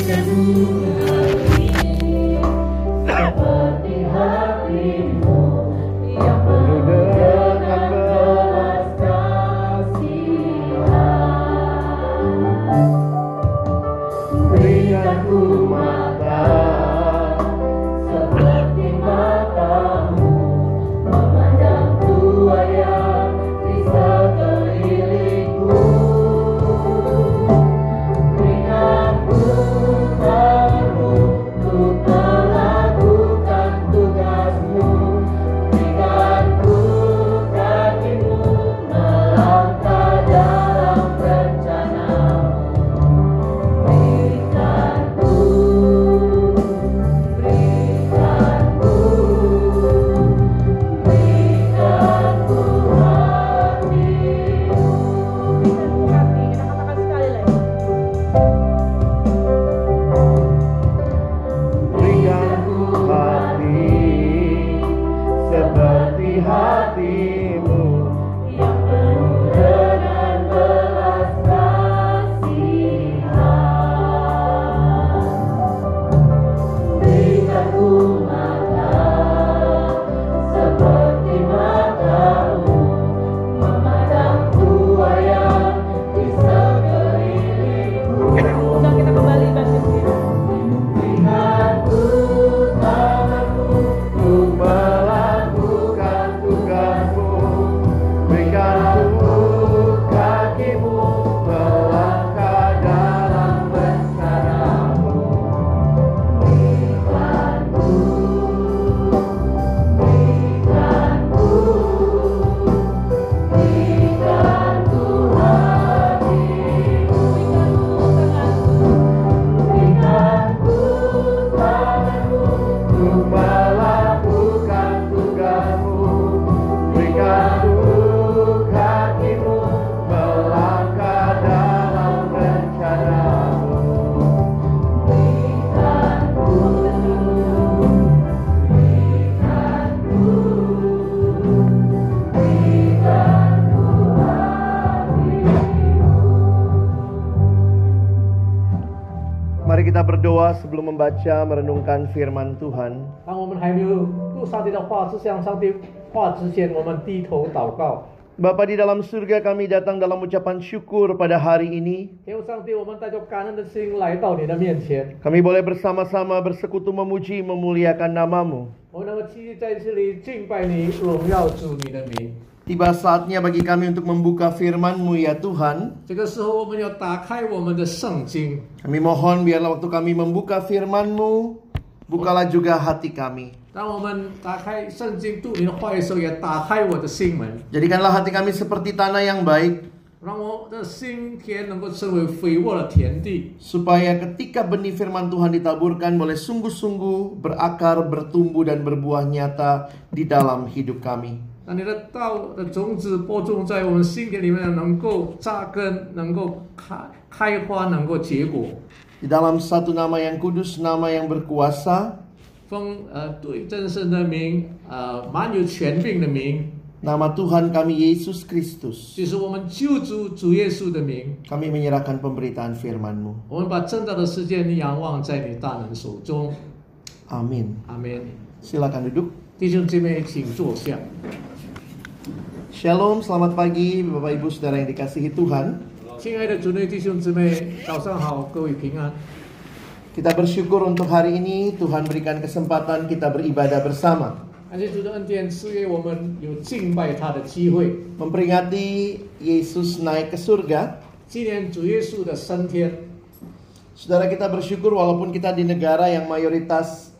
sebelum membaca merenungkan firman Tuhan. Bapa di dalam surga kami datang dalam ucapan syukur pada hari ini. Kami boleh bersama-sama bersekutu memuji memuliakan namamu. Tiba saatnya bagi kami untuk membuka firman-Mu ya Tuhan. Kami mohon biarlah waktu kami membuka firman-Mu, bukalah juga hati kami. Jadikanlah hati kami seperti tanah yang baik. Supaya ketika benih firman Tuhan ditaburkan boleh sungguh-sungguh berakar, bertumbuh dan berbuah nyata di dalam hidup kami. 那你的道的种子播种在我们心田里面，能够扎根，能够开开花，能够结果。Di dalam satu nama yang kudus, nama yang berkuasa，奉呃对真神的名，呃满有权柄的名。Nama Tuhan kami Yesus Kristus. Kami menyerahkan pemberitaan firman-Mu. Amin. Amin. Silakan duduk. 弟兄姊妹，请坐下。Shalom, selamat pagi Bapak Ibu Saudara yang dikasihi Tuhan. Kita bersyukur untuk hari ini Tuhan berikan kesempatan kita beribadah bersama. Memperingati Yesus naik ke surga. Saudara kita bersyukur walaupun kita di negara yang mayoritas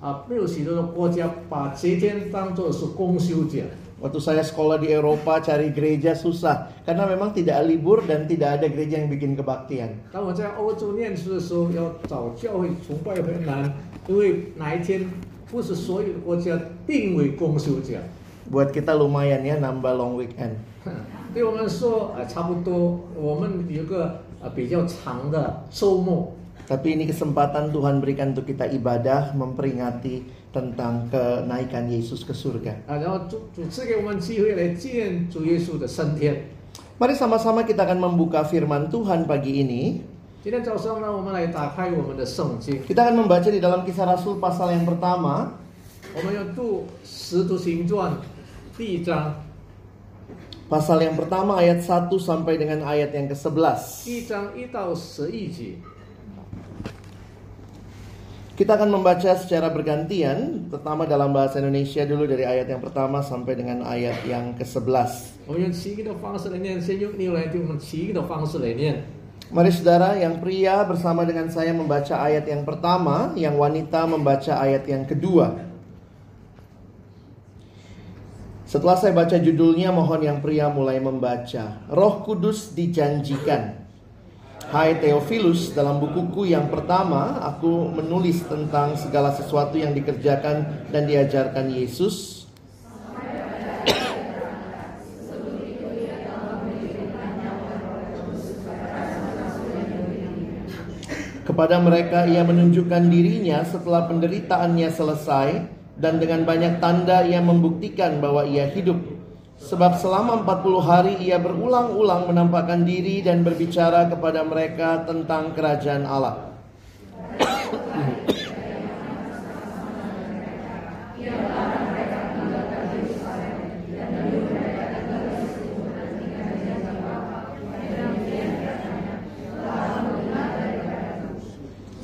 啊，没有许多的国家把这天当做是公休假。 Waktu saya sekolah di Eropa cari gereja susah karena memang tidak libur dan tidak ada gereja yang bikin kebaktian. 当我在欧洲念书的时候，要找教会崇拜很难，因为哪一天不是所有的国家定为公休假。 Buat kita lumayan ya nambah long weekend. 对我们说，呃，差不多，我们有个呃比较长的周末， tapi ini kesempatan Tuhan berikan untuk kita ibadah memperingati tentang kenaikan Yesus ke surga. Mari sama-sama kita akan membuka firman Tuhan pagi ini. Kita akan membaca di dalam kisah Rasul pasal yang pertama. Pasal yang pertama ayat 1 sampai dengan ayat yang ke-11. Kita akan membaca secara bergantian, pertama dalam bahasa Indonesia dulu dari ayat yang pertama sampai dengan ayat yang ke-11. Mari saudara yang pria bersama dengan saya membaca ayat yang pertama, yang wanita membaca ayat yang kedua. Setelah saya baca judulnya, mohon yang pria mulai membaca. Roh Kudus dijanjikan. Hai Theophilus, dalam bukuku yang pertama, aku menulis tentang segala sesuatu yang dikerjakan dan diajarkan Yesus. Kepada mereka ia menunjukkan dirinya setelah penderitaannya selesai dan dengan banyak tanda ia membuktikan bahwa ia hidup. Sebab selama 40 hari ia berulang-ulang menampakkan diri dan berbicara kepada mereka tentang kerajaan Allah.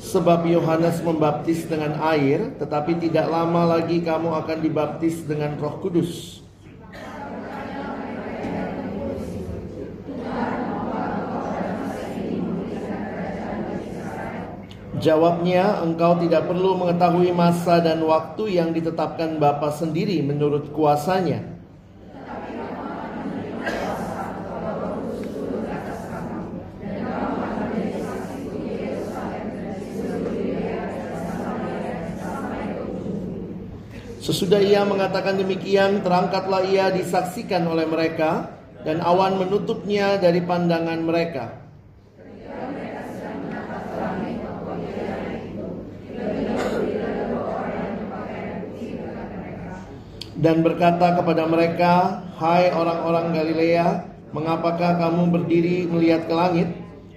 Sebab Yohanes membaptis dengan air, tetapi tidak lama lagi kamu akan dibaptis dengan Roh Kudus. Jawabnya, engkau tidak perlu mengetahui masa dan waktu yang ditetapkan Bapa sendiri menurut kuasanya. Sesudah ia mengatakan demikian, terangkatlah ia disaksikan oleh mereka, dan awan menutupnya dari pandangan mereka. Dan berkata kepada mereka, Hai orang-orang Galilea, mengapakah kamu berdiri melihat ke langit?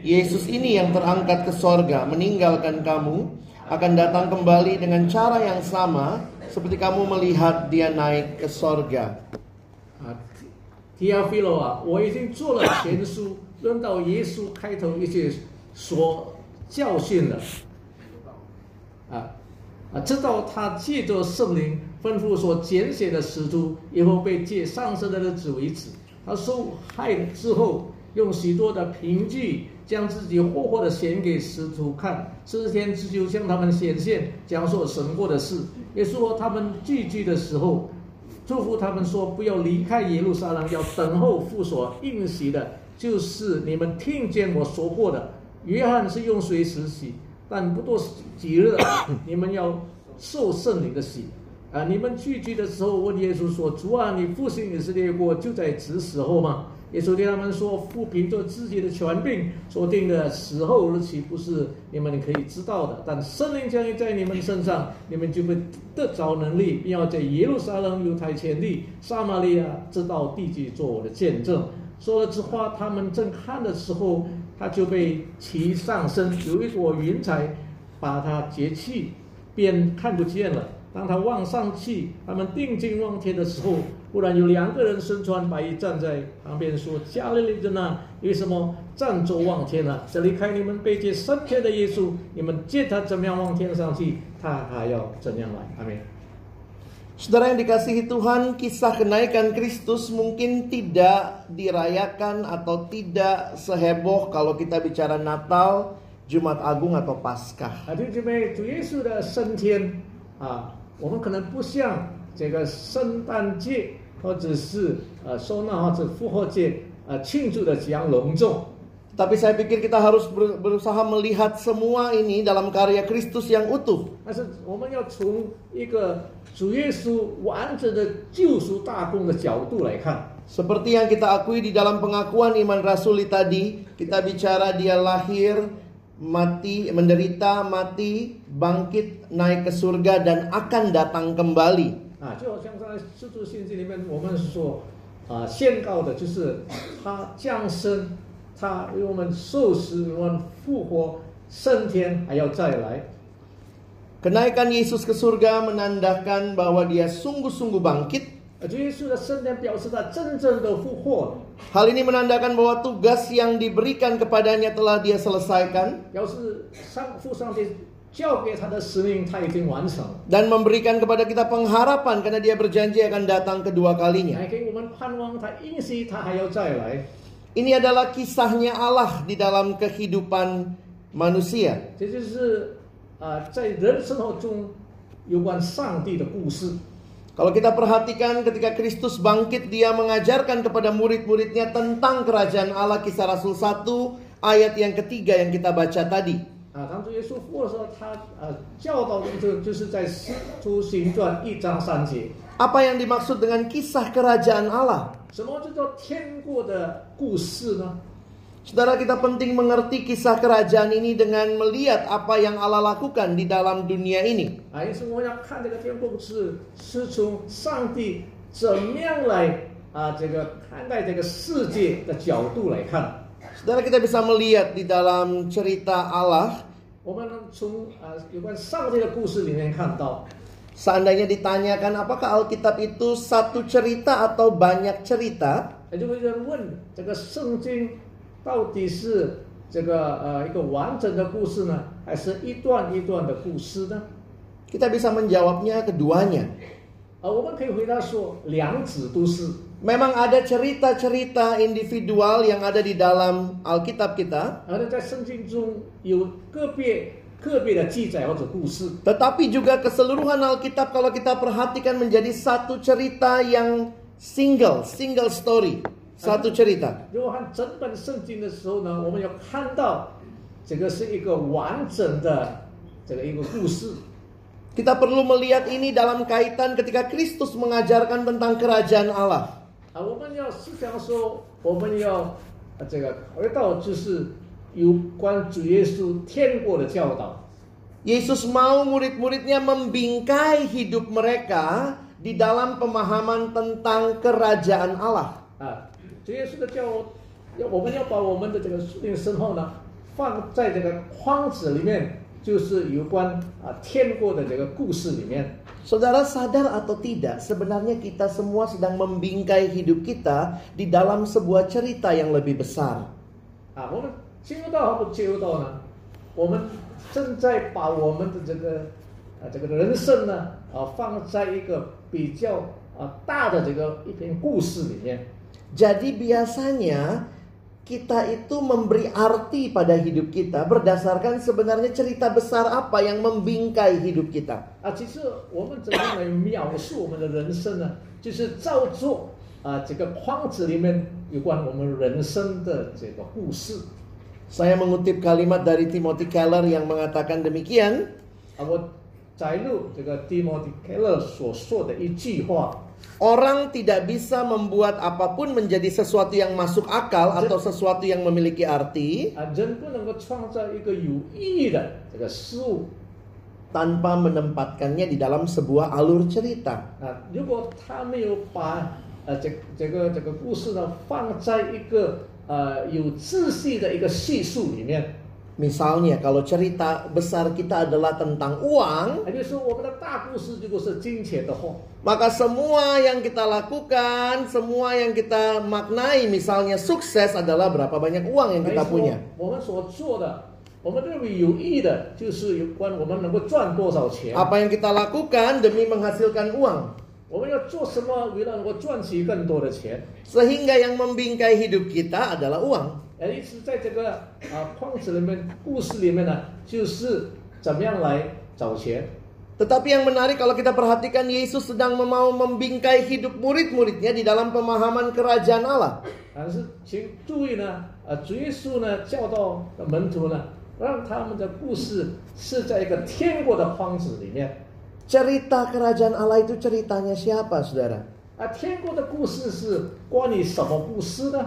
Yesus ini yang terangkat ke sorga, meninggalkan kamu, akan datang kembali dengan cara yang sama, seperti kamu melihat dia naik ke sorga. 啊，提亚菲罗啊，我已经做了前书，论到耶稣开头一些所教训了，啊啊，直到他借着圣灵 吩咐所拣选的使徒，以后被借上升的日子为止。他受害之后，用许多的凭据将自己活活的显给使徒看，四十天之久向他们显现，讲述神过的事。也说他们聚集的时候，祝福他们说：“不要离开耶路撒冷，要等候父所应许的，就是你们听见我说过的。约翰是用水洗洗，但不多几日，你们要受圣灵的洗。啊，你们聚集的时候问耶稣说：‘主啊，你复兴以色列国就在此时候吗？’耶稣对他们说：‘父凭着自己的权柄所定的时候日期，不是你们可以知道的。但圣灵降临在你们身上，你们就会得着能力，并要在耶路撒冷、犹太全地、撒玛利亚直到地极做我的见证。’说了这话，他们正看的时候，他就被提上升，有一朵云彩把他截去，便看不见了。当他望上去，他们定睛望天的时候，忽然有两个人身穿白衣站在旁边说：“加利利人呐，为什么站着望天呢、这里看你们被接升天的耶稣，你们见他怎么样望天上去，他还要怎样来？”阿门。 Saudara yang dikasihi Tuhan, kisah kenaikan Kristus mungkin tidak dirayakan atau tidak seheboh kalau kita bicara Natal, Jumat Agung atau Paskah. 啊，弟兄姐妹，主耶稣的升天啊， 我们可能不像这个圣诞节 或者是呃收纳或者复活节呃庆祝的这样隆重。 Tapi saya pikir kita harus ber- berusaha melihat semua ini dalam karya Kristus yang utuh. 但是我们要从一个主耶稣完整的救赎大功的角度来看， Seperti yang kita akui di dalam pengakuan iman rasuli tadi, kita bicara dia lahir, mati, menderita, mati, bangkit, naik ke surga dan akan datang kembali. 啊，就好像在《使徒信经》里面我们所啊宣告的，就是他降生，他为我们受死，为我们复活，升天，还要再来。 Kenaikan Yesus ke surga menandakan bahwa dia sungguh-sungguh bangkit. Hal ini menandakan bahwa tugas yang diberikan kepadanya telah dia selesaikan. Dan memberikan kepada kita pengharapan karena dia berjanji akan datang kedua kalinya. Ini adalah kisahnya Allah di dalam kehidupan manusia. 这就是啊、在人生活中有关上帝的故事。 Kalau kita perhatikan ketika Kristus bangkit dia mengajarkan kepada murid-muridnya tentang kerajaan Allah kisah Rasul 1 ayat yang ketiga yang kita baca tadi. 啊，当主耶稣复活的时候，他呃教导的就就是在《使徒行传》一章三节， Apa yang dimaksud dengan kisah kerajaan Allah? 什么叫做天国的故事呢？ Saudara kita penting mengerti kisah kerajaan ini dengan melihat apa yang Allah lakukan di dalam dunia ini. 啊，因此我们要看这个天国故事，是从上帝怎么样来啊这个看待这个世界的角度来看。 Saudara kita bisa melihat di dalam cerita Allah 我们能从啊有关上帝的故事里面看到， Seandainya ditanyakan apakah Alkitab itu satu cerita atau banyak cerita, 也就会有人问这个圣经 到底是这个呃一个完整的故事呢，还是一段一段的故事呢？ kita bisa menjawabnya keduanya. 啊，我们可以回答说，两者都是。 Memang ada cerita-cerita individual yang ada di dalam Alkitab kita, 而在圣经中有个别个别的记载或者故事， tetapi juga keseluruhan Alkitab kalau kita perhatikan menjadi satu cerita yang single, single story, satu cerita. 如果看整本圣经的时候呢，我们要看到这个是一个完整的这个一个故事。 Kita perlu melihat ini dalam kaitan ketika Kristus mengajarkan tentang kerajaan Allah. 啊，我们要思想说，我们要啊这个考虑到就是有关主耶稣天国的教导。 Yesus mau murid-muridnya membingkai hidup mereka di dalam pemahaman tentang kerajaan Allah. 啊，主 耶稣的教，要我们要把我们的这个属灵生活呢，放在这个框子里面，就是有关啊天国的这个故事里面。Saudara sadar atau tidak, sebenarnya kita semua sedang membingkai hidup kita di dalam sebuah cerita yang lebih besar. 啊，我们进入到和不进入到呢，我们正在把我们的这个啊这个人生呢啊放在一个比较啊大的这个一篇故事里面。Jadi biasanya kita itu memberi arti pada hidup kita berdasarkan sebenarnya cerita besar apa yang membingkai hidup kita. 啊，其实我们怎样来描述我们的人生呢？就是照做啊这个框子里面有关我们人生的这个故事 Saya mengutip kalimat dari Timothy Keller yang mengatakan demikian, 啊。我摘录这个 Timothy Keller 所说的一句话。 orang tidak bisa membuat apapun menjadi sesuatu yang masuk akal atau sesuatu yang memiliki arti 啊，人不能够创造一个有意义的这个事物 tanpa menempatkannya di dalam sebuah alur cerita. 啊。如果他没有把呃这这个这个故事呢放在一个呃有秩序的一个叙述里面， Misalnya kalau cerita besar kita adalah tentang uang, maka semua yang kita lakukan, semua yang kita maknai misalnya sukses adalah berapa banyak uang yang kita punya. Apa yang kita lakukan demi menghasilkan uang? Sehingga yang membingkai hidup kita adalah uang. 呃，因此在这个啊框子里面、故事里面呢，就是怎么样来找钱。 Tetapi yang menarik kalau kita perhatikan Yesus sedang mau membingkai hidup murid-muridnya di dalam pemahaman kerajaan Allah. 但是请注意呢，呃，主耶稣呢教导的门徒呢，让他们的故事是在一个天国的框子里面。 Cerita kerajaan Allah itu ceritanya siapa, saudara? 啊，天国的故事是关于什么故事呢？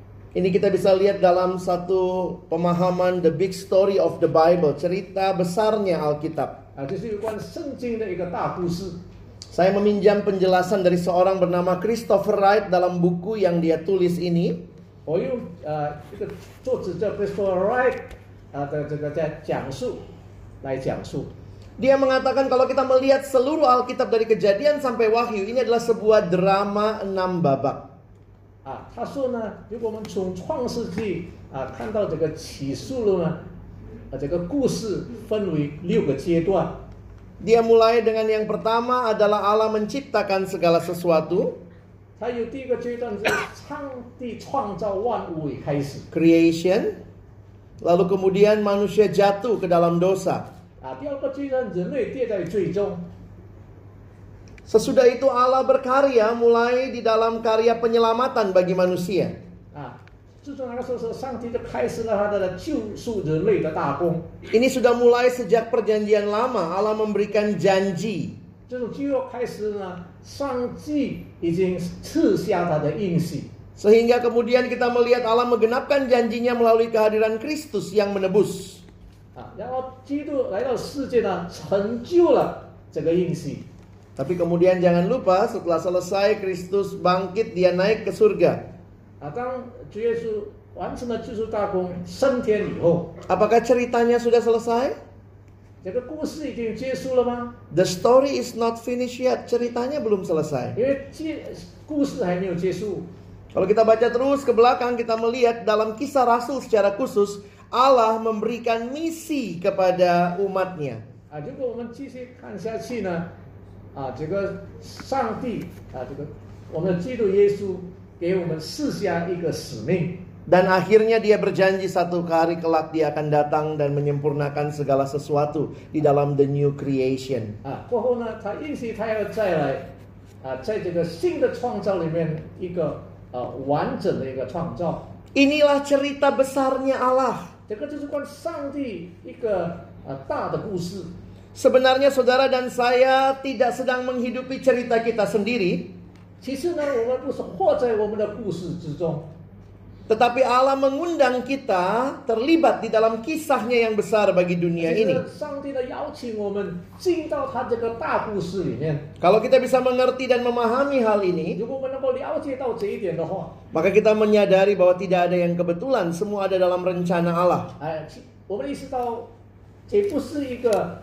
Ini kita bisa lihat dalam satu pemahaman the big story of the Bible, cerita besarnya Alkitab. 啊，就是有关圣经的一个大故事。 Saya meminjam penjelasan dari seorang bernama Christopher Wright dalam buku yang dia tulis ini. 我用呃一个作者叫 Christopher Wright 啊的这个在讲述来讲述 Dia mengatakan kalau kita melihat seluruh Alkitab dari kejadian sampai wahyu, ini adalah sebuah drama enam babak. 啊，他说呢，如果我们从创世纪啊看到这个启示录呢，啊这个故事分为六个阶段。Dia mulai dengan yang pertama adalah Allah menciptakan segala sesuatu, 它有第一个阶段是上帝创造万物开始 creation. Lalu kemudian manusia jatuh ke dalam dosa. 啊，第二个阶段人类跌在最终 Sesudah itu Allah berkarya mulai di dalam karya penyelamatan bagi manusia. 啊，自从那个时候是上帝就开始了他的救赎人类的大功， Ini sudah mulai sejak perjanjian lama Allah memberikan janji 这种就要开始呢，上帝已经赐下他的应许 Sehingga kemudian kita melihat Allah menggenapkan janjinya melalui kehadiran Kristus yang menebus. 啊，然后基督来到世界呢，成就了这个应许 Tapi kemudian jangan lupa setelah selesai Kristus bangkit dia naik ke surga. 啊。当主耶稣完成了救赎大功，升天以后， Apakah ceritanya sudah selesai? 这个故事已经结束了吗？ The story is not finished yet. Ceritanya belum selesai. 因为结故事还没有结束。 Kalau kita baca terus ke belakang kita melihat dalam kisah Rasul secara khusus Allah memberikan misi kepada umatnya. 啊，如果我们继续看下去呢， 啊，这个上帝啊，这个我们的基督耶稣给我们赐下一个使命 Dan akhirnya dia berjanji satu hari kelak dia akan datang dan menyempurnakan segala sesuatu di dalam the new creation. 啊，过后呢，他应许他要再来啊，在这个新的创造里面一个呃完整的一个创造， Inilah cerita besarnya Allah. 这个就是关上帝一个呃大的故事。 Sebenarnya saudara dan saya tidak sedang menghidupi cerita kita sendiri, 其实呢，我们不是活在我们的故事之中， tetapi Allah mengundang kita terlibat di dalam kisahnya yang besar bagi dunia 其 ini. 实上帝呢邀请我们进到他这个大故事里面。 Kalau kita bisa mengerti dan memahami hal ini, 如果我们能够了解到这一点的话， maka kita menyadari bahwa tidak ada yang kebetulan, semua ada dalam rencana Allah. 哎，其我们意识到这不是一个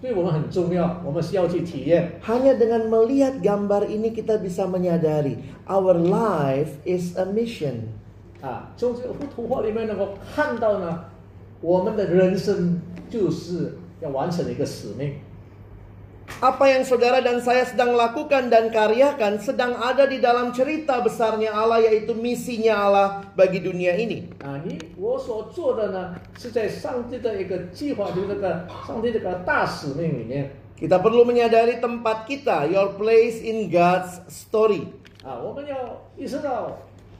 对我们很重要，我们需要去体验。Hanya dengan melihat gambar ini kita bisa menyadari our life is a mission. 啊，从这幅图画里面能够看到呢，我们的人生就是要完成一个使命。Apa yang saudara dan saya sedang lakukan dan karyakan sedang ada di dalam cerita besarnya Allah yaitu misinya Allah bagi dunia ini. 啊，你我所做的呢，是在上帝的一个计划，就是这个上帝这个大使命里面 Kita perlu menyadari tempat kita, your place in God's story. 啊，我们要意识到，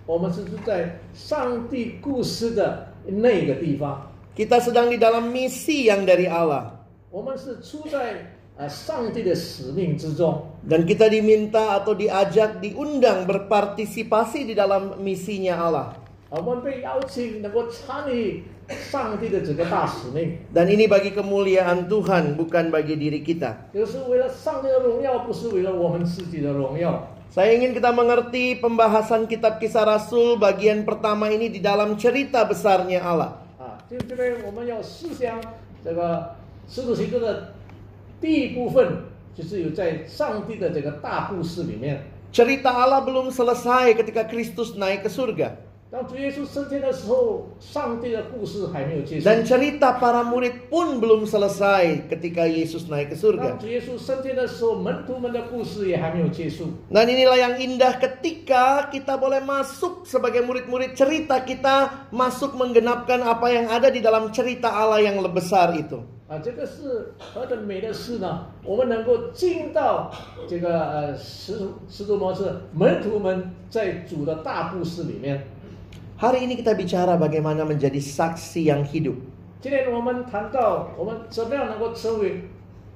我们是在上帝故事的那个地方， Kita sedang di dalam misi yang dari Allah. 我们是处在啊 上帝的使命之中 Dan kita diminta atau diajak, diundang berpartisipasi di dalam misinya Allah. 啊，我们被邀请能够参与上帝的整个大使命， Dan ini bagi kemuliaan Tuhan, bukan bagi diri kita. 就是为了上帝的荣耀，不是为了我们自己的荣耀。 Saya ingin kita mengerti pembahasan kitab kisah Rasul bagian pertama ini di dalam cerita besarnya Allah. 啊，就这边我们要思想这个使徒行传的 第一部分，就是有在上帝的这个大故事里面。 Cerita Allah belum selesai ketika Kristus naik ke surga. 当主耶稣升天的时候，上帝的故事还没有结束。 Dan cerita para murid pun belum selesai ketika Yesus naik ke 当 surga. 主耶稣升天的时候，门徒们的故事也还没有结束。 Dan inilah yang indah ketika kita boleh masuk sebagai murid-murid cerita kita masuk menggenapkan apa yang ada di dalam cerita Allah yang lebih besar itu. 啊，这个是何等美的事呢！我们能够进到这个呃使徒使徒模式门徒们在主的大故事里面。Hari ini kita bicara bagaimana menjadi saksi yang hidup. 今天我们谈到我们怎么样能够成为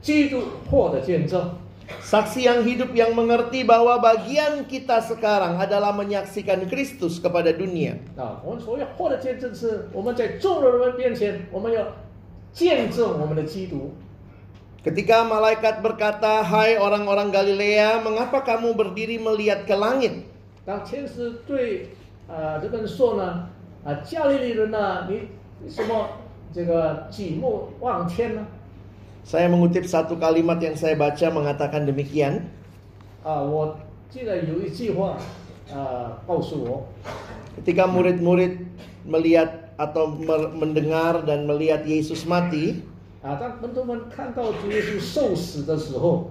基督或的见证。Saksi yang hidup yang mengerti bahwa bagian kita sekarang adalah menyaksikan Kristus kepada dunia. 啊，我们所谓获的见证是我们在众人们面前，我们要见证我们的基督。 Ketika malaikat berkata, "Hai orang-orang Galilea, mengapa kamu berdiri melihat ke langit?" 当天使对啊、这个人说呢，啊，加利利人呐、你你什么这个举目望天呢？ Saya mengutip satu kalimat yang saya baca mengatakan demikian. 啊，我记得有一句话啊，告诉我， Ketika murid-murid melihat atau mendengar dan melihat Yesus mati,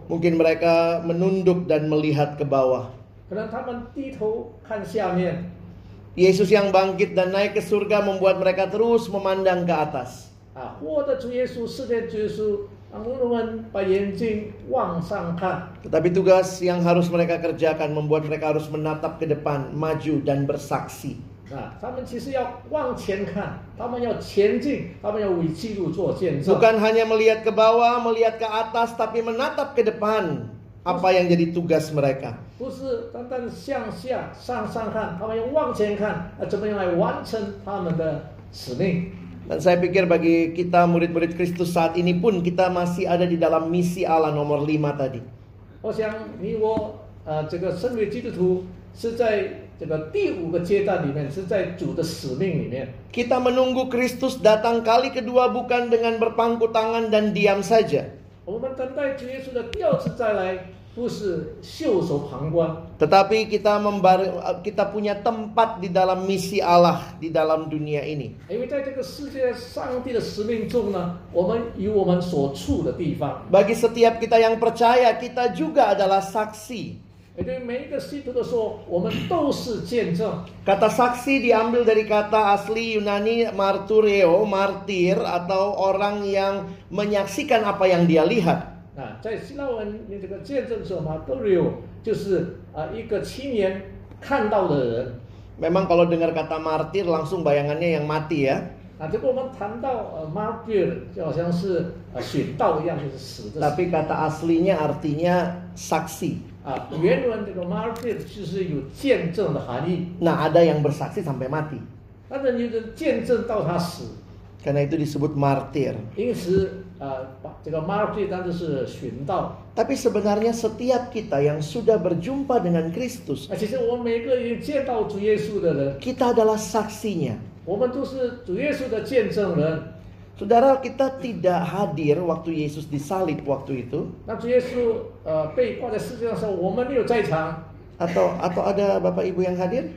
mungkin mereka menunduk dan melihat ke bawah. Yesus yang bangkit dan naik ke surga membuat mereka terus memandang ke atas. Tetapi tugas yang harus mereka kerjakan membuat mereka harus menatap ke depan, maju dan bersaksi. 啊，他们其实要往前看，他们要前进，他们要为基督做见证。 Bukan hanya melihat ke bawah, melihat ke atas, tapi menatap ke depan. Apa yang jadi tugas mereka? 不是单单向下向上看，他们要往前看，啊，怎么样来完成他们的使命？ Dan saya pikir bagi kita murid-murid Kristus saat ini pun kita masih ada di dalam misi Allah nomor 5 tadi. 我想你我呃，这个身为基督徒是在 这个第五个阶段里面，是在主的使命里面。 Kita menunggu Kristus datang kali kedua bukan dengan berpangku tangan dan diam saja. 我们等待主耶稣的第二次再来，不是袖手旁观， Tetapi kita membar kita punya tempat di dalam misi Allah di dalam dunia ini. 因为在这个世界上帝的使命中呢，我们有我们所处的地方。 Bagi setiap kita yang percaya, kita juga adalah saksi. 也对每一个信徒的说，我们都是见证。 Kata saksi diambil dari kata asli Yunani martureo, martir atau orang yang menyaksikan apa yang dia lihat. 啊，在希腊文里这个见证者嘛 d o r i o 就是啊一个亲眼看到的人。 Memang kalau dengar kata martir langsung bayangannya yang mati ya. 啊，这个我们谈到呃 martyr 就好像是呃殉道一样，就是死的死。 Tapi kata aslinya artinya saksi. 啊，原文这个 martyr 就是有见证的含义， Nah, ada yang bersaksi sampai mati. 但是有人见证到他死， Karena itu disebut martir. 因此呃把这个 martyr 当然是殉道。 Tapi sebenarnya setiap kita yang sudah berjumpa dengan Kristus, 啊，其实我们每个人见到主耶稣的人， kita adalah saksinya. 我们都是主耶稣的见证人。 Saudara, kita tidak hadir waktu Yesus disalib waktu itu 那主耶稣呃被挂在十字架上，我们没有在场。 atau atau ada Bapak Ibu yang hadir?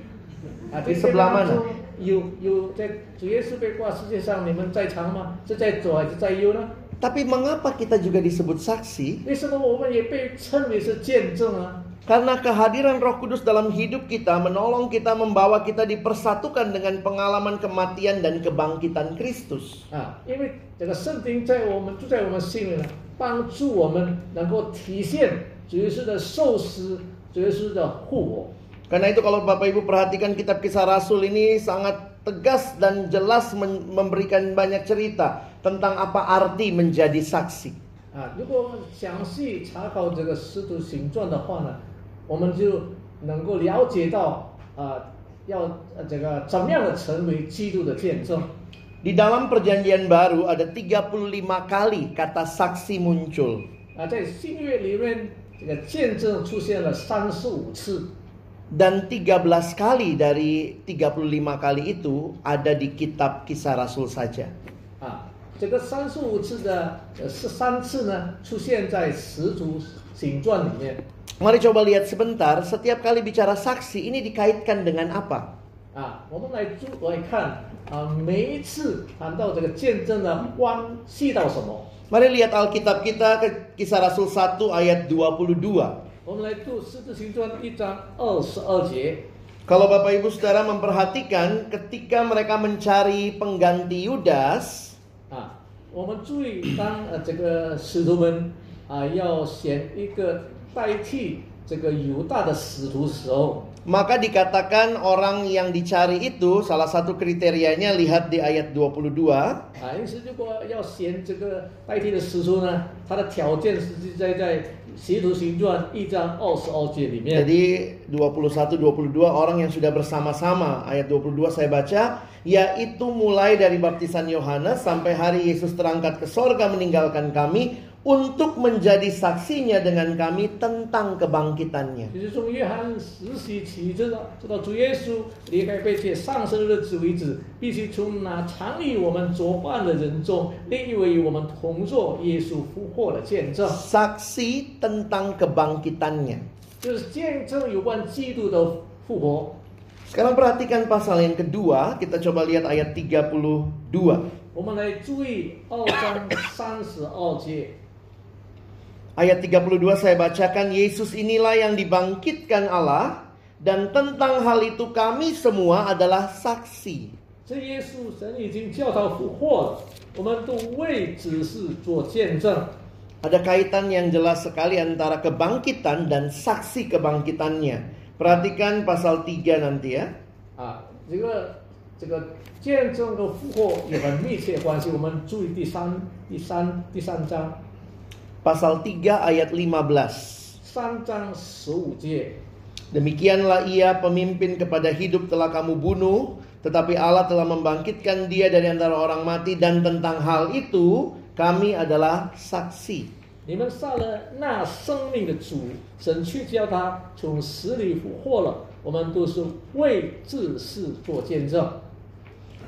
啊， Di 这些 sebelah 当 mana? 中有有在主耶稣被挂世界上，你们在场吗？是在左还是在右呢？ Tapi mengapa kita juga disebut saksi? 为什么我们也被称为是见证啊？ Karena kehadiran Roh Kudus dalam hidup kita menolong kita membawa kita dipersatukan dengan pengalaman kematian dan kebangkitan Kristus. 啊，因为这个圣灵在我们住在我们心里呢，帮助我们能够体现主耶稣的受死，主耶稣的复活。 Karena itu kalau Bapak Ibu perhatikan kitab kisah Rasul ini sangat tegas dan jelas men- memberikan banyak cerita tentang apa arti menjadi saksi. 啊，如果我们详细查考这个《使徒行传》的话呢， 我们就能够了解到啊， 要呃这个怎么样的成为基督的见证。 Di dalam perjanjian baru ada 35 kali kata saksi muncul. 啊，在新约里面，这个见证出现了三十五次， Dan 13 kali dari 35 kali itu ada di kitab kisah Rasul saja. 啊，这个三十五次的呃十三次呢，出现在使徒行传里面 Mari coba lihat sebentar, setiap kali bicara saksi ini dikaitkan dengan apa? 啊。我们来注来看啊，每一次谈到这个见证的关系到什么？ Mari lihat Alkitab kita ke kisah Rasul 1 ayat 22. 我们来读使徒行传一章二十二节 Kalau Bapak Ibu Saudara memperhatikan ketika mereka mencari pengganti Yudas, 啊。我们注意，当呃这个使徒们啊要选一个 maka dikatakan orang yang dicari itu salah satu kriterianya lihat di ayat 22. Jadi 21 orang yang sudah bersama-sama ayat 22 saya baca yaitu mulai dari baptisan Yohanes sampai hari Yesus terangkat ke sorga meninggalkan kami untuk menjadi saksinya dengan kami tentang kebangkitannya. 就是从约翰实习起，直到直到主耶稣离开被界上升的日子为止，必须从那常与我们作伴的人中，另一位与我们同作耶稣复活的见证， Saksi tentang kebangkitannya. 就是见证有关基督的复活。 Sekarang perhatikan pasal yang kedua, kita coba lihat ayat 32. 我们来注意二章三十二节。 Ayat 32 saya bacakan, Yesus inilah yang dibangkitkan Allah dan tentang hal itu kami semua adalah saksi. 这耶稣神已经叫他复活了，我们都为此事做见证。 Ada kaitan yang jelas sekali antara kebangkitan dan saksi kebangkitannya. Perhatikan pasal 3 nanti ya. 啊，这个这个见证跟复活有很密切关系。我们注意第三、第三、第三章， Pasal 3 ayat 15. 三章十五节。 Demikianlah ia pemimpin kepada hidup telah kamu bunuh, tetapi Allah telah membangkitkan dia dari antara orang mati dan tentang hal itu kami adalah saksi. 你们杀了那生命的主，神去叫他从死里复活了，我们都是为这事做见证。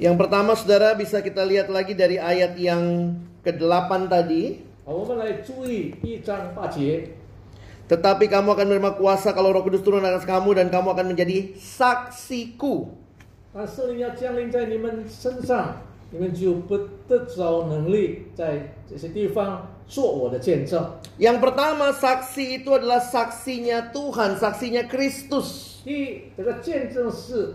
Yang pertama saudara bisa kita lihat lagi dari ayat yang ke-8 tadi. 啊，我们来注意一章八节。 Tetapi kamu akan menerima kuasa kalau roh kudus turun atas kamu dan kamu akan menjadi saksiku. 当圣灵要降临在你们身上，你们就不得着能力在这些地方做我的见证。 Yang pertama saksi itu adalah saksinya Tuhan, saksinya Kristus. 第一，这个见证是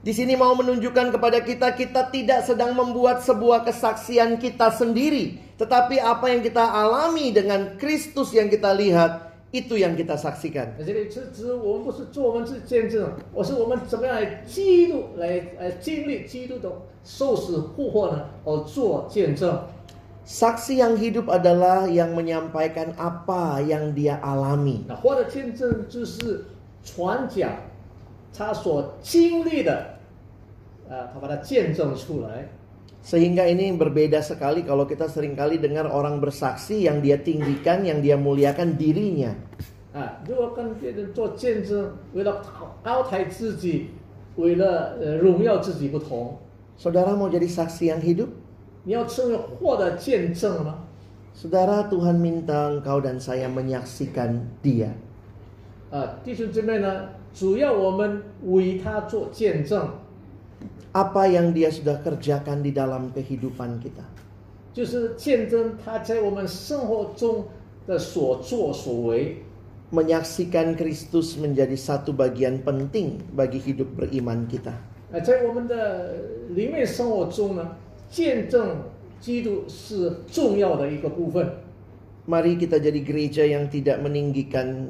Di sini mau menunjukkan kepada kita kita tidak sedang membuat sebuah kesaksian kita sendiri, tetapi apa yang kita alami dengan Kristus yang kita lihat itu yang kita saksikan. Saksi yang hidup adalah yang menyampaikan apa yang dia alami. 传讲他所经历的，呃，他把它见证出来。 Sehingga ini berbeda sekali kalau kita seringkali dengar orang bersaksi yang dia tinggikan, yang dia muliakan dirinya. 啊，如果跟别人做见证，为了高抬自己，为了呃荣耀自己不同， Saudara mau jadi saksi yang hidup? 你 你要成为祸的见证吗？ Saudara, Tuhan minta engkau dan saya menyaksikan Dia. 啊，弟兄姊妹呢， 主要我们为他做见证， Apa yang Dia sudah kerjakan di dalam kehidupan kita. 就是见证他在我们生活中的所作所为。 Menyaksikan Kristus menjadi satu bagian penting bagi hidup beriman kita. 啊，在我们的灵命生活中呢，见证基督是重要的一个部分。 Mari kita jadi gereja yang tidak meninggikan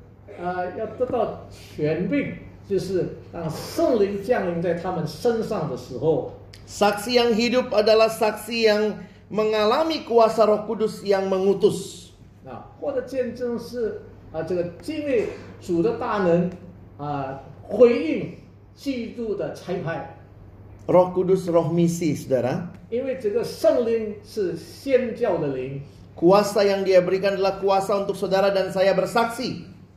啊要得到权柄，就是当圣灵降临在他们身上的时候， Saksi yang hidup adalah saksi yang mengalami kuasa Roh Kudus yang mengutus. 啊，或者见证是啊这个经历主的大能啊，回应基督的差派。 Roh Kudus roh misi, Saudara. 因为这个圣灵是宣教的灵 Kuasa yang dia berikan adalah kuasa untuk saudara dan saya bersaksi.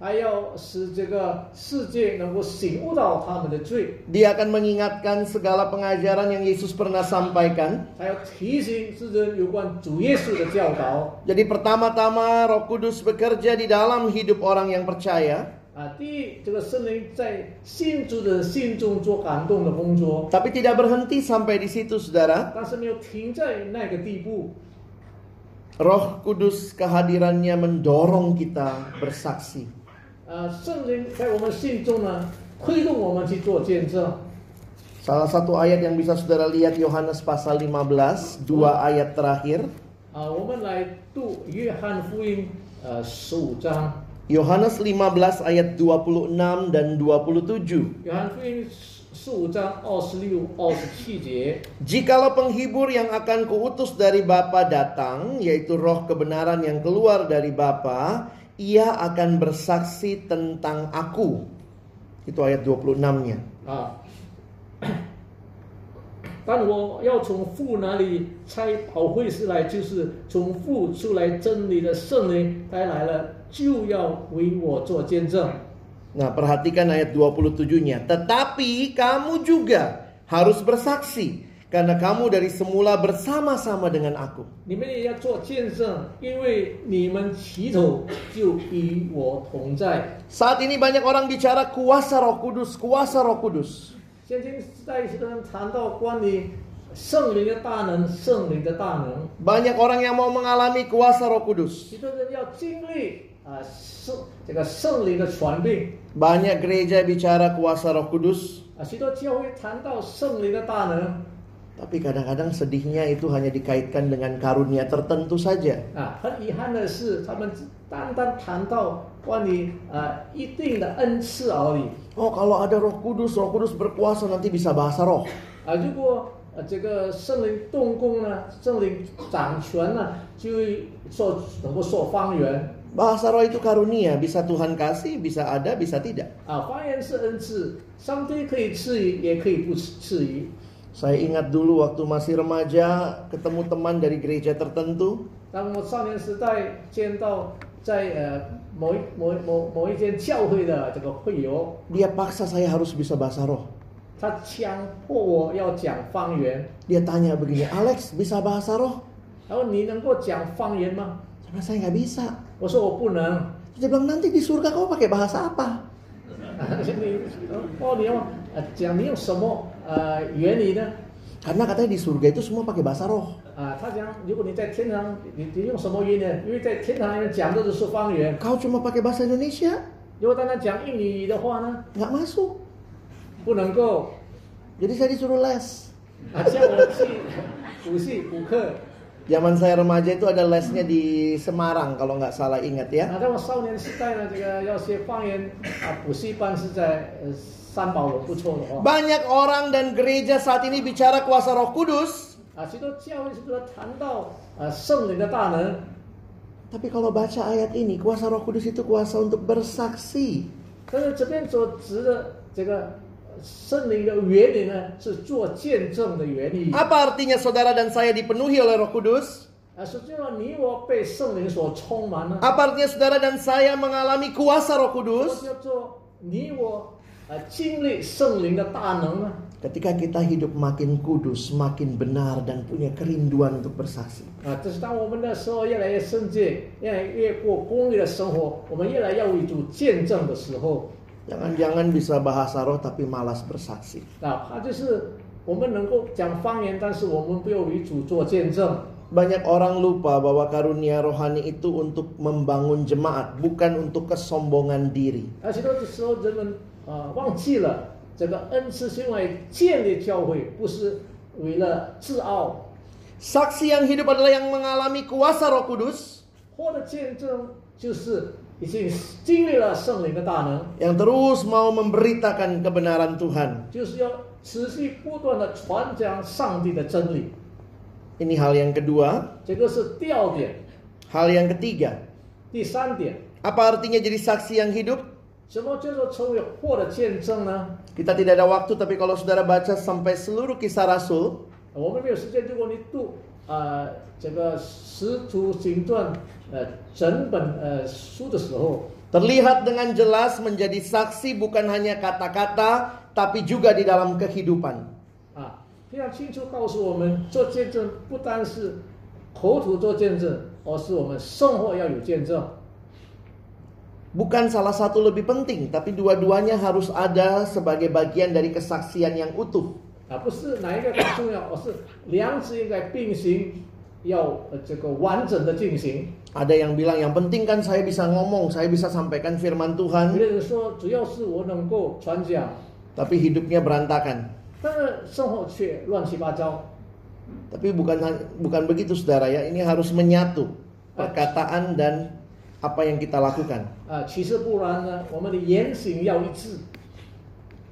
还要使这个世界能够醒悟到他们的罪， Dia akan mengingatkan segala pengajaran yang Yesus pernah sampaikan. 还要提醒世人有关主耶稣的教导。 Jadi pertama-tama Roh Kudus bekerja di dalam hidup orang yang percaya, 啊，第一，这个圣灵在信主的心中做感动的工作， tapi tidak berhenti sampai di situ Saudara. 但是没有停在那个地步。 Roh Kudus kehadirannya mendorong kita bersaksi. 啊，圣灵在我们心中呢，推动我们去做见证。 Salah satu ayat yang bisa Saudara lihat Yohanes pasal 15, dua ayat terakhir. 啊，我们来读约翰福音呃十五章， Yohanes 15 ayat 26 dan 27. 约翰福音十五章二十六、二十七节。 Jikalau penghibur yang akan kuutus dari Bapa datang, yaitu roh kebenaran yang keluar dari Bapa, ia akan bersaksi tentang aku. Itu ayat 26-nya. 啊，但我要从父那里差保惠师来，就是从父出来真理的圣灵，他来了就要为我做见证。 Nah, perhatikan ayat 27-nya. Tetapi kamu juga harus bersaksi karena kamu dari semula bersama-sama dengan aku. 你们也要做见证，因为你们起头就与我同在。 Saat ini banyak orang bicara kuasa Roh Kudus, kuasa Roh Kudus. 现今在世人谈到关于圣灵的大能，圣灵的大能， Banyak orang yang mau mengalami kuasa Roh Kudus. 许多人要经历啊圣这个圣灵的传并 Banyak gereja bicara kuasa Roh Kudus, 啊，许多教会谈到圣灵的大能 tapi kadang-kadang sedihnya itu hanya dikaitkan dengan karunia tertentu saja. 啊，很遗憾的是，他们只单单谈到关于啊一定的恩赐而已 Oh, kalau ada Roh Kudus, Roh Kudus berkuasa nanti bisa bahasa roh. 啊。如果呃这个圣灵动工呢，圣灵掌权呢，就会说能够说方言 Bahasa roh itu karunia, bisa Tuhan kasih, bisa ada, bisa tidak. 啊，方言是恩赐，上帝可以赐予，也可以不赐予。 Saya ingat dulu waktu masih remaja ketemu teman dari gereja tertentu, 当我少年时代见到在呃某一某某某一间教会的这个会友， dia paksa saya harus bisa bahasa roh. 他强迫我要讲方言， Dia tanya begini, Alex bisa bahasa roh? 然后你能够讲方言吗？ Saya bilang, saya nggak bisa. 我说我不能。 Dia bilang nanti di surga kau pakai bahasa apa? 你哦，你要呃讲你用什么呃原理呢？ Karena katanya di surga itu semua pakai bahasa roh. 啊，他讲如果你在天堂，你你用什么原理呢？因为在天堂里面讲的都是方言 Kau cuma pakai bahasa Indonesia? 如果单单讲印尼语的话呢， nggak masuk. 不能够 Jadi saya disuruh les. 啊，像我去补习补课 Zaman saya remaja itu ada lesnya di Semarang kalau nggak salah ingat ya. 啊，在我少年时代呢，这个要学方言啊，补习班是在呃三宝楼，不错的哦。 Banyak orang dan gereja saat ini bicara kuasa Roh Kudus, 啊，许多教会是不是谈到啊圣灵的大能？ tapi kalau baca ayat ini, kuasa Roh Kudus itu kuasa untuk bersaksi. 但是这边所指的这个呃 圣灵的原理呢，是做见证的原理。 Apa artinya saudara dan saya dipenuhi oleh Roh Kudus? 啊，实际上你我被圣灵所充满了， Apa artinya saudara dan saya mengalami kuasa Roh 什么 Kudus? 叫做你我啊经历圣灵的大能呢？ Ketika kita hidup makin kudus, makin benar dan punya kerinduan untuk bersaksi. 啊，这是当我们的生活越来越圣洁，越来越过公义的生活，我们越来要为主见证的时候， Jangan-jangan bisa bahasa roh tapi malas bersaksi. 哪怕就是我们能够讲方言，但是我们不要为主做见证。 Banyak orang lupa bahwa karunia rohani itu untuk membangun jemaat, bukan untuk kesombongan diri. 而许多的时候，人们啊忘记了这个恩赐是用来建立教会，不是为了自傲。 Saksi yang hidup adalah yang mengalami kuasa Roh Kudus, 活的见证就是 已经经历了圣灵的大能， yang terus mau memberitakan kebenaran Tuhan. 就是要持续不断的传讲上帝的真理。 Ini hal yang kedua. 这个是第二点， Hal yang ketiga, 第三点， apa artinya jadi saksi yang hidup? 什么叫做成为活的见证呢？ Kita tidak ada waktu, tapi kalau saudara baca sampai seluruh kisah Rasul, 我们没有时间，如果你读啊、 呃这个使徒行传呃整本呃书的时候， terlihat dengan jelas menjadi saksi bukan hanya kata-kata, tapi juga di dalam kehidupan. 啊，非常清楚告诉我们，做见证不单是口吐做见证，而是我们生活要有见证。 Bukan salah satu lebih penting, tapi dua-duanya harus ada sebagai bagian dari kesaksian yang utuh. 啊，不是哪一个更重要，而是两者应该并行，要呃这个完整的进行。 Ada yang bilang yang penting kan saya bisa ngomong, saya bisa sampaikan firman 有 Tuhan, 的人说，主要是我能够传讲， tapi hidupnya berantakan. 但是生活却乱七八糟。 Tapi bukan bukan begitu saudara ya, ini harus menyatu perkataan dan apa yang kita lakukan. 啊，其实不然呢，我们的言行要一致，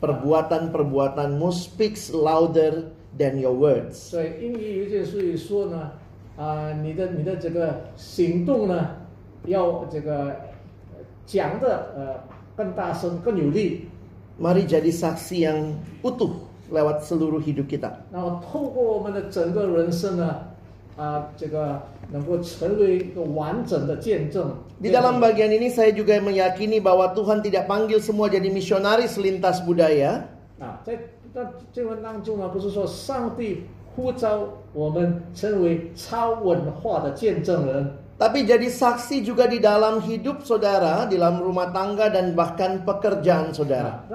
perbuatan-perbuatanmu speaks louder than your words. 所以英语有一句俗语说呢，啊、你的你的这个行动呢，要这个呃讲的呃更大声、更有力， Mari jadi saksi yang utuh lewat seluruh hidup kita. 然后透过我们的整个人生呢， 啊、这个能够成为一个完整的见证。 Di dalam bagian ini saya juga meyakini bahwa Tuhan tidak panggil semua jadi misionaris lintas budaya, 啊，在在经文当中呢，不是说上帝呼召我们成为超文化的见证人， tapi jadi saksi juga di dalam hidup saudara, di dalam rumah tangga dan bahkan pekerjaan saudara. 啊，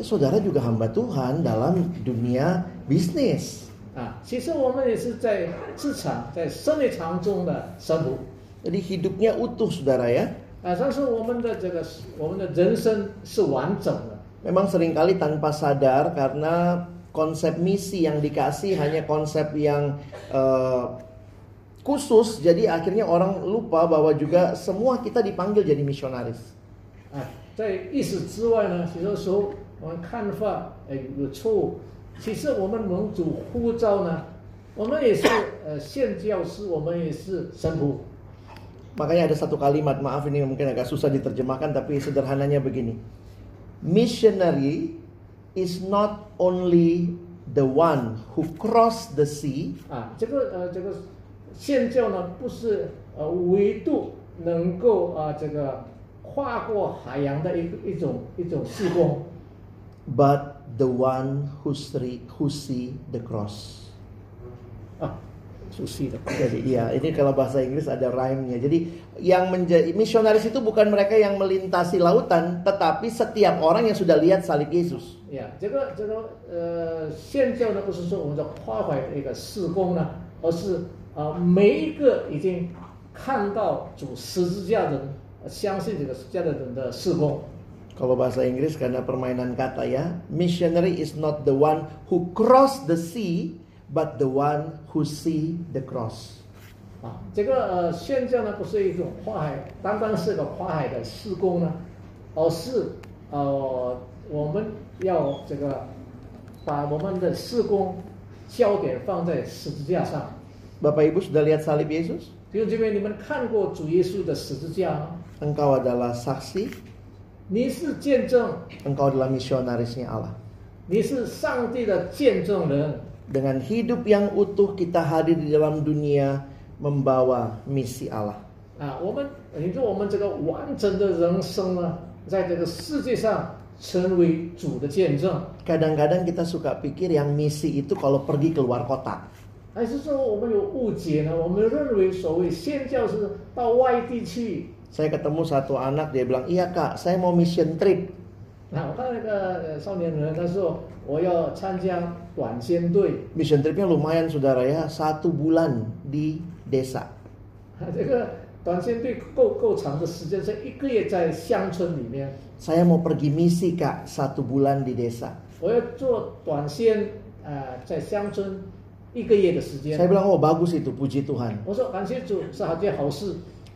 Saudara juga hamba Tuhan dalam dunia bisnis. Ah, jadi hidupnya utuh saudara ya. Ah, Memang sering kali tanpa sadar karena konsep misi yang dikasih hanya konsep yang uh, khusus jadi akhirnya orang lupa bahwa juga semua kita dipanggil jadi misionaris. Ah, 啊，在意识之外呢，有的时候我们看法哎有错误。其实我们蒙主呼召呢，我们也是呃宣教师，我们也是神仆。Makanya ada satu kalimat, maaf ini mungkin agak susah diterjemahkan tapi sederhananya begini. Missionary is not only the one who crossed the sea, 啊，这个呃这个宣教呢，不是呃唯独能够啊这个跨过海洋的一个一种一种事工， but the one who see, who see the cross. 啊，熟悉的。 Jadi iya, ini kalau bahasa Inggris ada rhyme-nya. Jadi yang menjadi misionaris itu bukan mereka yang melintasi lautan, tetapi setiap orang yang sudah lihat salib Yesus. 呀，这个这个呃，宣教呢，不是说我们在夸怀一个事工呢，而是啊、呃每一个已经看到主十字架的人，呃 相信这个十字架的人的事工。 Kalau bahasa Inggris karena permainan kata ya, missionary is not the one who cross the sea, but the one who see the cross. 啊，这个呃宣教呢，不是一种跨海，单单是个跨海的施工呢，而是呃我们要这个把我们的施工焦点放在十字架上。 Bapak Ibu sudah lihat salib Yesus? 弟兄姐妹，你们看过主耶稣的十字架吗？ Engkau adalah saksi, 你是见证， engkau adalah misionarisnya Allah. 你是上帝的见证人。 Dengan hidup yang utuh kita hadir di dalam dunia membawa misi Allah. 啊，我们你说我们这个完整的人生呢，在这个世界上成为主的见证， Kadang-kadang kita suka pikir yang misi itu kalau pergi keluar kota. 还是说我们有误解呢？我们认为所谓宣教是到外地去。 saya ketemu satu anak dia bilang, "Iya, Kak, saya mau mission trip." Nah, mission tripnya lumayan saudara ya, satu bulan di desa. Saya mau pergi misi kak satu bulan di desa. Saya bilang oh bagus itu puji Tuhan.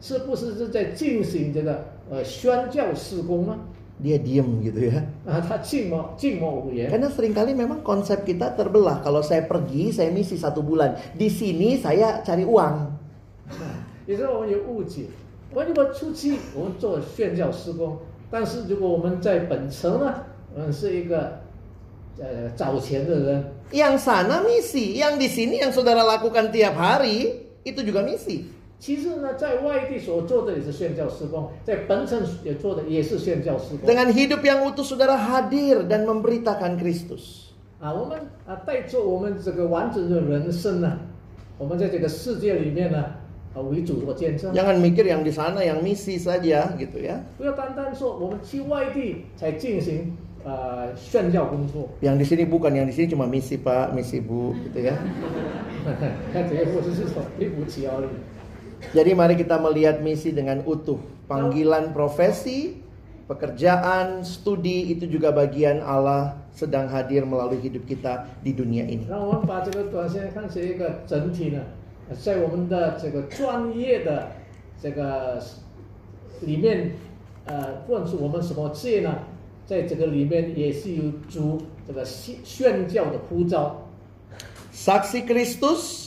是不是是在进行这个呃宣教事工呢？ Dia diem gitu ya. 啊，他静默静默无言。 Karena seringkali memang konsep kita terbelah. Kalau saya pergi, saya misi satu bulan. Di sini saya cari uang. 有时候我们有误解，我们如果出去我们做宣教施工，但是如果我们在本城呢，我们是一个呃找钱的人， Yang sana misi, yang di sini yang saudara lakukan tiap hari, itu juga misi. 其实呢，在外地所做的也是宣教施工，在本城也做的也是宣教施工 Dengan hidup yang utuh saudara hadir dan memberitakan Kristus. 啊。我们啊带着我们这个完整的人生呢，我们在这个世界里面呢，啊为主做见证。 Jangan mikir yang di sana yang misi saja gitu ya. 不要单单说我们去外地才进行呃宣教工作， Yang di sini bukan, yang di sini cuma misi Pak, misi Bu gitu ya. 这些不是是说对不起而已。 jadi mari kita melihat misi dengan utuh. Panggilan profesi, pekerjaan, studi itu juga bagian Allah sedang hadir melalui hidup kita di dunia ini. Saksi Kristus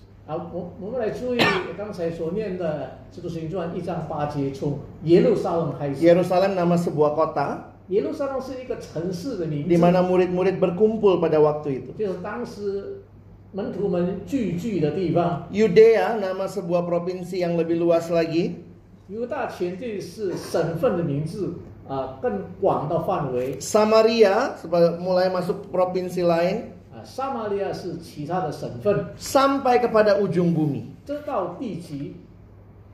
啊，我我们来注意刚才所念的《使徒行传》一章八节，从耶路撒冷开始。 Yerusalem nama sebuah kota 耶路撒冷是一个城市的名 di 字， mana murid-murid berkumpul pada waktu itu. 就是当时门徒们聚聚的地方。 Yudea nama sebuah provinsi yang lebih luas lagi. 犹大全地是省份的名字啊，更广的范围 Samaria sebagai- mulai masuk provinsi lain Samaria sampai kepada ujung bumi.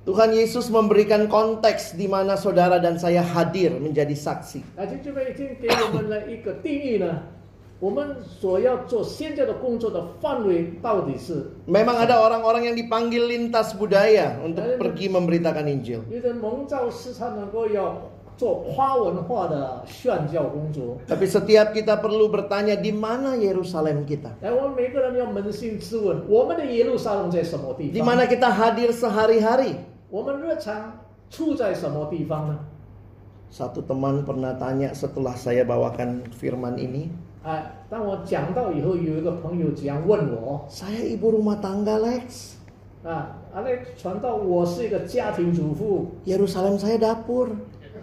Tuhan Yesus memberikan konteks di mana saudara dan saya hadir menjadi saksi. Memang ada orang-orang yang dipanggil lintas budaya untuk pergi memberitakan Injil. 有人蒙召是他能够要做跨文化的宣教工作。 Tapi setiap kita perlu bertanya di mana Yerusalem kita? 哎，我们每个人要扪心自问：我们的耶路撒冷在什么地 Di 方？ mana kita hadir sehari-hari? 我们日常处在什么地方呢？ Satu teman pernah tanya setelah saya bawakan firman ini, 哎，当我讲到以后，有一个朋友这样问我： "Saya ibu rumah tangga, Lex. 啊，阿雷传道，我是一个家庭主妇， Yerusalem saya dapur.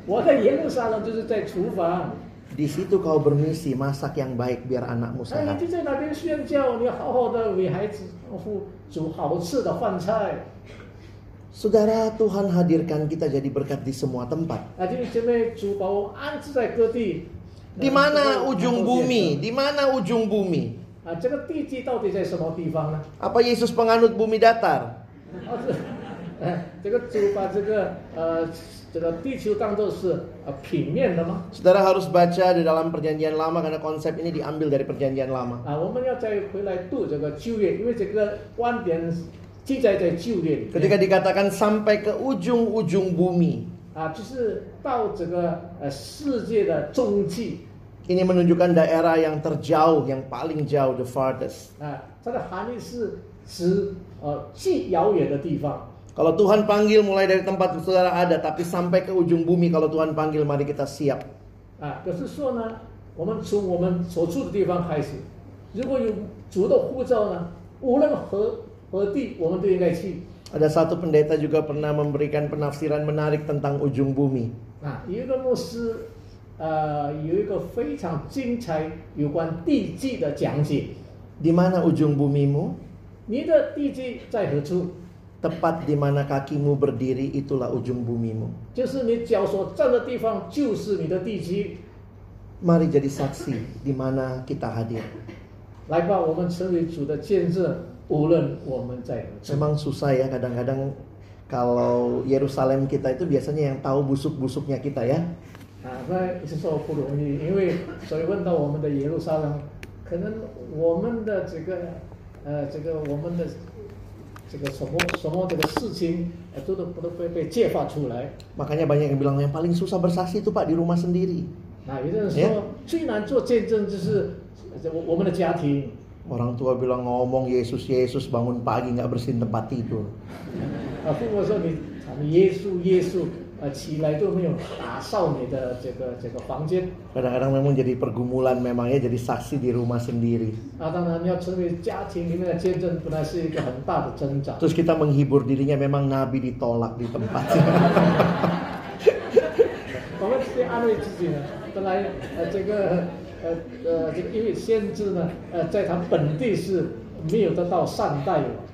我在耶路撒冷就是在厨房。 Di situ kau bermisi masak yang baik biar anakmu 哎， sehat." 你就在那边宣教，你好好的为孩子夫煮好吃的饭菜。 Saudara, Tuhan hadirkan kita jadi berkat di semua tempat. 啊，弟兄姐妹，主把我安置在各地。 Di mana ujung bumi? Di mana ujung bumi? 啊，这个地基到底在什么地方呢？ Apa Yesus penganut bumi datar? 啊，是，哎，这个主把这个呃这个地球当做是呃平面的吗？ Saudara harus baca di dalam perjanjian lama karena konsep ini diambil dari perjanjian lama. 啊，我们要再回来读这个旧约，因为这个观点记载在旧约里面。 Ketika dikatakan sampai ke ujung-ujung bumi, 啊，就是到这个呃世界的中际 ini menunjukkan daerah yang terjauh, yang paling jauh, the farthest. 啊，它的含义是指呃最遥远的地方。 Kalau Tuhan panggil mulai dari tempat saudara ada, tapi sampai ke ujung bumi kalau Tuhan panggil mari kita siap. 啊，可是说呢，我们从我们所住的地方开始，如果有主的呼召呢，无论何何地，我们都应该去。 Ada satu pendeta juga pernah memberikan penafsiran menarik tentang ujung bumi. 啊，有一个牧师，呃，有一个非常精彩有关地基的讲解。 Di mana ujung bumimu? 你的地基在何处？ Tepat di mana kakimu berdiri itulah ujung bumimu. 就是你脚所站的地方，就是你的地基。 Mari jadi saksi di mana kita hadir. 来吧，我们成为主的见证，无论我们在何处。 Memang susah ya kadang-kadang kalau Yerusalem kita itu biasanya yang tahu busuk-busuknya kita ya. 啊，那是说不容易，因为所以问到我们的耶路撒冷，可能我们的这个呃，这个我们的 这个什么什么这个事情，呃，都都都被被揭发出来。 Makanya banyak yang bilang yang paling susah bersaksi itu Pak di rumah sendiri. 那有的人说 Yeah. 最难做见证就是呃我我们的家庭 Orang tua bilang ngomong Yesus Yesus bangun pagi nggak bersihin tempat tidur. 啊，父母说你啊你耶稣耶稣， 呃起来都没有打扫你的这个这个房间 Kadang-kadang memang jadi pergumulan memang ya jadi saksi di rumah sendiri. 啊，当然要成为家庭里面的见证，本来是一个很大的挣扎。 Terus kita menghibur dirinya memang Nabi ditolak di tempat. 我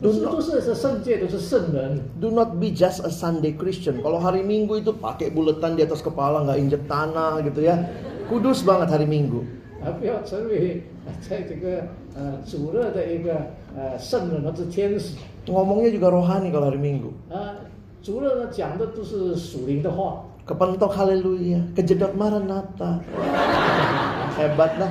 都是都是是圣洁，都是圣人。 Do not be just a Sunday Christian. Kalau hari Minggu itu pakai buletan di atas kepala, nggak injek tanah gitu ya. Kudus banget hari Minggu. 而不要成为呃在这个呃主日的一个呃圣人或者天使。 Ngomongnya juga rohani kalau hari Minggu. 啊，主任呢讲的都是属灵的话， Kepentok haleluya, kejedot maranatha. Hebat lah.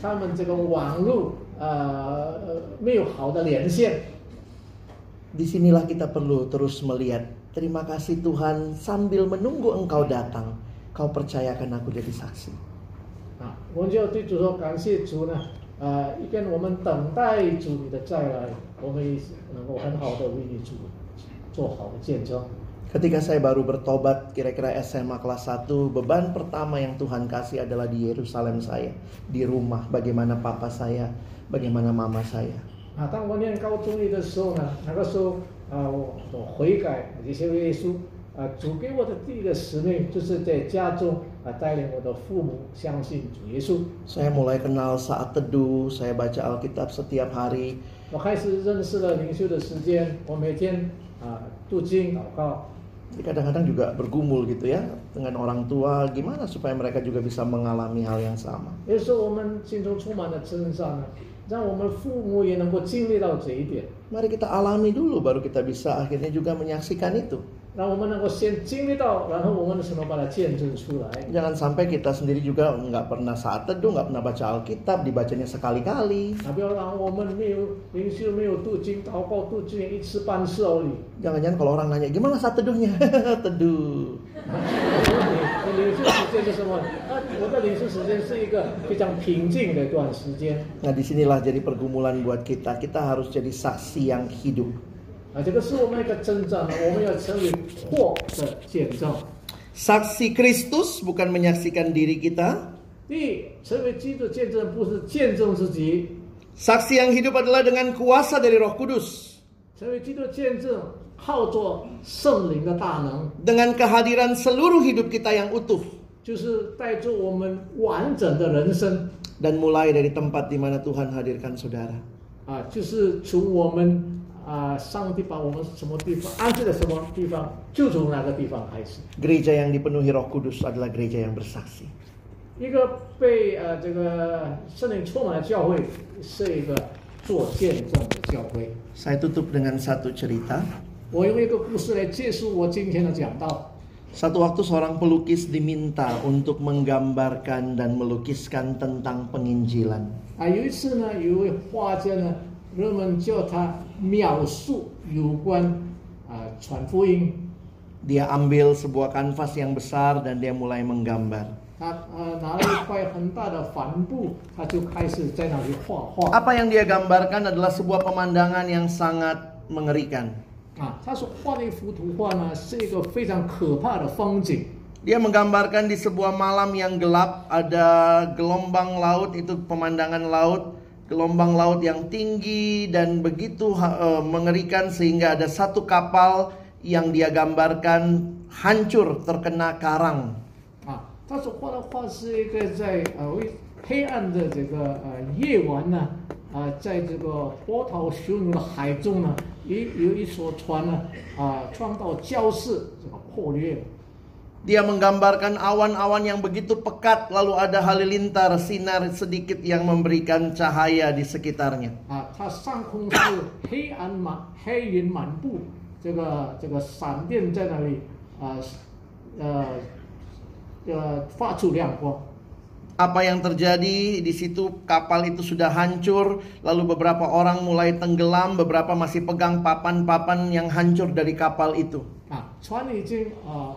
他们这个网络呃呃没有好的连线。 Disinilah kita perlu terus melihat. Terima kasih Tuhan sambil menunggu Engkau datang, Kau percayakan aku jadi saksi. 啊，我们就要对主说感谢主呢，呃，一边我们等待主你的再来，我们也能够很好的为你主做好的见证。 Ketika saya baru bertobat, kira-kira SMA kelas 1, beban pertama yang Tuhan kasih adalah di Yerusalem saya, di rumah, bagaimana papa saya, bagaimana mama saya. 啊，当我念高中一的时候呢，那个时候啊，我我悔改，这些耶稣啊，主给我的第一个使命就是在家中啊带领我的父母相信主耶稣。 Saya mulai kenal saat teduh, saya baca Alkitab setiap hari, 我开始认识了灵修的时间，我每天啊读经祷告。 Jadi kadang-kadang juga bergumul gitu ya dengan orang tua, gimana supaya mereka juga bisa mengalami hal yang sama. Mari kita alami dulu, baru kita bisa akhirnya juga menyaksikan itu. 让我们能够先经历到，然后我们什么把它见证出来。 Jangan sampai kita sendiri juga nggak pernah saat teduh, nggak pernah baca Alkitab, dibacanya sekali-kali. 啊，不要让我们没有灵修、没有读经、祷告、读经一次半次而已。 Jangan-jangan kalau orang nanya, gimana saat teduhnya? Teduh. 我领受时间是什么？啊，我的领受时间是一个非常平静的一段时间 Nah disinilah jadi pergumulan buat kita. Kita harus jadi saksi yang hidup. 啊，这个是我们一个征战，我们要成为祸的见证。 Saksi Kristus bukan menyaksikan diri kita. 第一，成为基督见证不是见证自己， Saksi yang hidup adalah dengan kuasa dari Roh Kudus. 成为基督见证靠着圣灵的大能， Dengan kehadiran seluruh hidup kita yang utuh. 就是带着我们完整的人生 Dan mulai dari tempat di mana Tuhan hadirkan saudara. 啊，就是从我们 啊，上帝把我们什么地方安置在什么地方，就从那个地方开始。 Gereja yang dipenuhi Roh Kudus adalah gereja yang bersaksi. 一个被呃这个圣灵充满的教会，是一个做见证的教会。 Saya tutup dengan satu cerita. 我用一个故事来结束我今天的讲道。 Satu waktu seorang pelukis diminta untuk menggambarkan dan melukiskan tentang penginjilan. 啊，有一次呢，有一位画家呢， 人们叫他描述有关啊传福音。 Dia ambil sebuah kanvas yang besar dan dia mulai menggambar. 他呃拿了一块很大的帆布，他就开始在那里画画。 Apa yang dia gambarkan adalah sebuah pemandangan yang sangat mengerikan. 啊，他所画的一幅图画呢，是一个非常可怕的风景。 Dia menggambarkan di sebuah malam yang gelap ada gelombang laut itu pemandangan laut, gelombang laut yang tinggi dan begitu ha- eh, mengerikan sehingga ada satu kapal yang dia gambarkan hancur terkena karang. 啊，他所画的画是一个在呃为黑暗的这个呃夜晚呢，啊、在这个波涛汹涌的海中呢，有有一艘船呢，啊、撞到礁石，这个破裂了。 Dia menggambarkan awan-awan yang begitu pekat lalu ada halilintar sinar sedikit yang memberikan cahaya di sekitarnya. 啊，它上空是黑暗满黑云满布，这个这个闪电在那里啊呃呃发出亮光。 Apa yang terjadi di situ kapal itu sudah hancur lalu beberapa orang mulai tenggelam beberapa masih pegang papan-papan yang hancur dari kapal itu 啊，船已经啊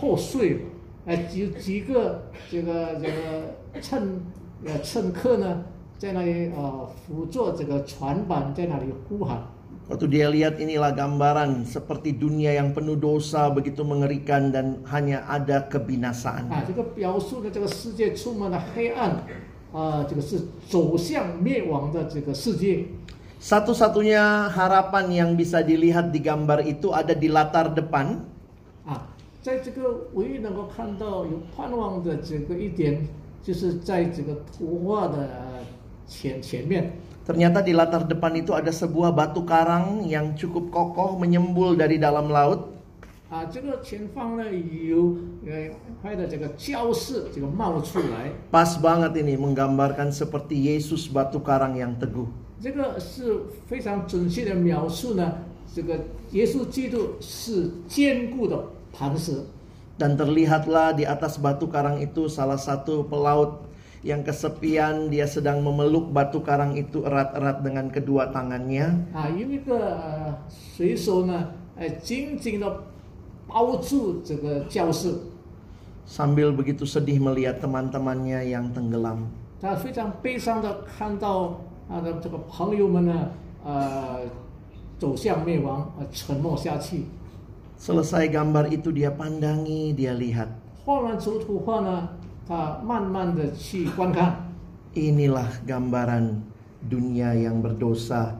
破碎了，呃，几几个这个这个乘呃乘客呢，在那里呃辅助这个船板在那里呼喊 Waktu dia lihat inilah gambaran seperti dunia yang penuh dosa begitu mengerikan dan hanya ada kebinasaan 啊，这个表述的这个世界充满了黑暗，啊，这个是走向灭亡的这个世界。 Satu-satunya harapan yang bisa dilihat di gambar itu ada di latar depan 啊， 在这个唯一能够看到有盼望的这个一点，就是在这个图画的呃前前面 Ternyata di latar depan itu ada sebuah batu karang yang cukup kokoh menyembul dari dalam laut. 啊，这个前方呢有呃块的这个礁石这个冒出来， Pas banget ini menggambarkan seperti Yesus batu karang yang teguh. 这个是非常准确的描述呢，这个耶稣基督是坚固的 磐石。 Dan terlihatlah di atas batu karang itu salah satu pelaut yang kesepian dia sedang memeluk batu karang itu erat-erat dengan kedua tangannya 啊，有一个呃水手呢，呃，紧紧的包住这个教室， sambil begitu sedih melihat teman-temannya yang tenggelam. 他非常悲伤的看到他的这个朋友们呢，呃，走向灭亡，呃，沉没下去。 Selesai gambar itu dia pandangi, dia lihat. 画完这幅图画呢，他慢慢的去观看， Inilah gambaran dunia yang berdosa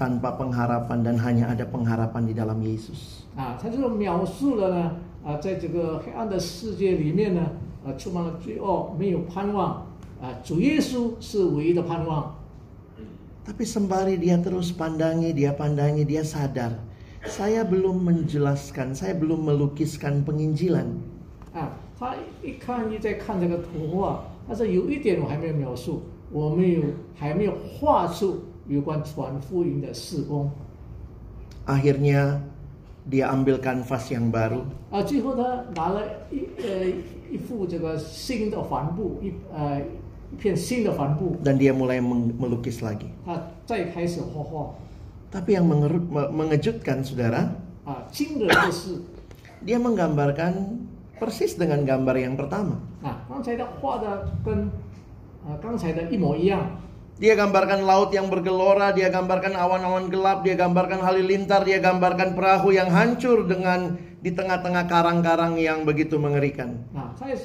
tanpa pengharapan dan hanya ada pengharapan di dalam Yesus. 啊，他这个描述了呢，啊，在这个黑暗的世界里面呢，啊，充满了罪恶，没有盼望，啊，主耶稣是唯一的盼望。 Tapi sembari dia terus pandangi, dia pandangi, dia sadar. Saya belum menjelaskan, saya belum melukiskan penginjilan. 啊，他一看一再看这个图画，但是有一点我还没有描述，我没有还没有画出有关传福音的事工。 Akhirnya dia ambil kanvas yang baru, 啊，最后他拿了一呃一副这个新的帆布，一呃一片新的帆布， dan dia mulai meng- melukis lagi. 他再开始画画。 Tapi yang mengejutkan saudara, dia menggambarkan persis dengan gambar yang pertama. Dia gambarkan laut yang bergelora, dia gambarkan awan-awan gelap, dia gambarkan halilintar, dia gambarkan perahu yang hancur dengan di tengah-tengah karang-karang yang begitu mengerikan. Nah, saya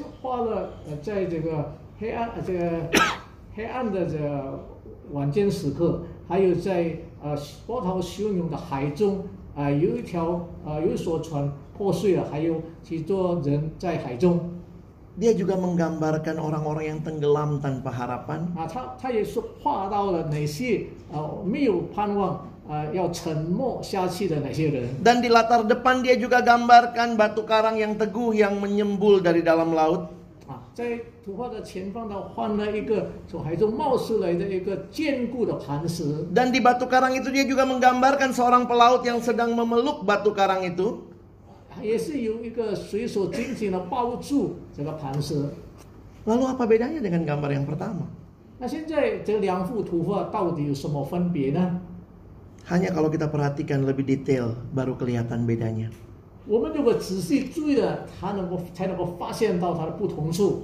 呃，在这个黑暗呃这个黑暗的这个晚间时刻，还有在呃波涛汹涌的海中啊、有一条呃有一艘船破碎了，还有许多人在海中 Dia juga menggambarkan orang-orang yang tenggelam tanpa harapan, 啊，他他也是画到了哪些呃没有盼望啊、要沉没下去的哪些人。 dan di latar depan dia juga gambarkan batu karang yang teguh yang menyembul dari dalam laut. 啊，在 图画的前方呢，换了一个从海中冒出来的一个坚固的磐石 Dan di batu karang itu dia juga menggambarkan seorang pelaut yang sedang memeluk batu karang itu. 也是有一个水手紧紧的抱住这个磐石。 Lalu apa bedanya dengan gambar yang pertama? 那现在这两幅图画到底有什么分别呢？ Hanya kalau kita perhatikan lebih detail baru kelihatan bedanya. 我们如果仔细注意了，它能够才能够发现到它的不同处。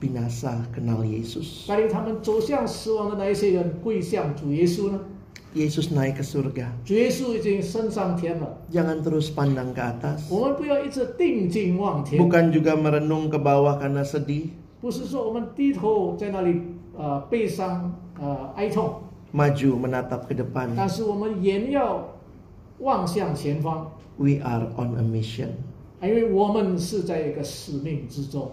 binasa kenal Yesus? 带领他们走向死亡的那一些人归向主耶稣呢？ Yesus naik ke surga. 主耶稣已经升上天了， Jangan terus pandang ke atas. 我们不要一直定睛望天， Bukan juga merenung ke bawah karena sedih. 不是说我们低头在那里呃悲伤呃哀痛， Maju menatap ke depan. 但是我们也要望向前方， We are on a mission. 因为我们是在一个使命之中，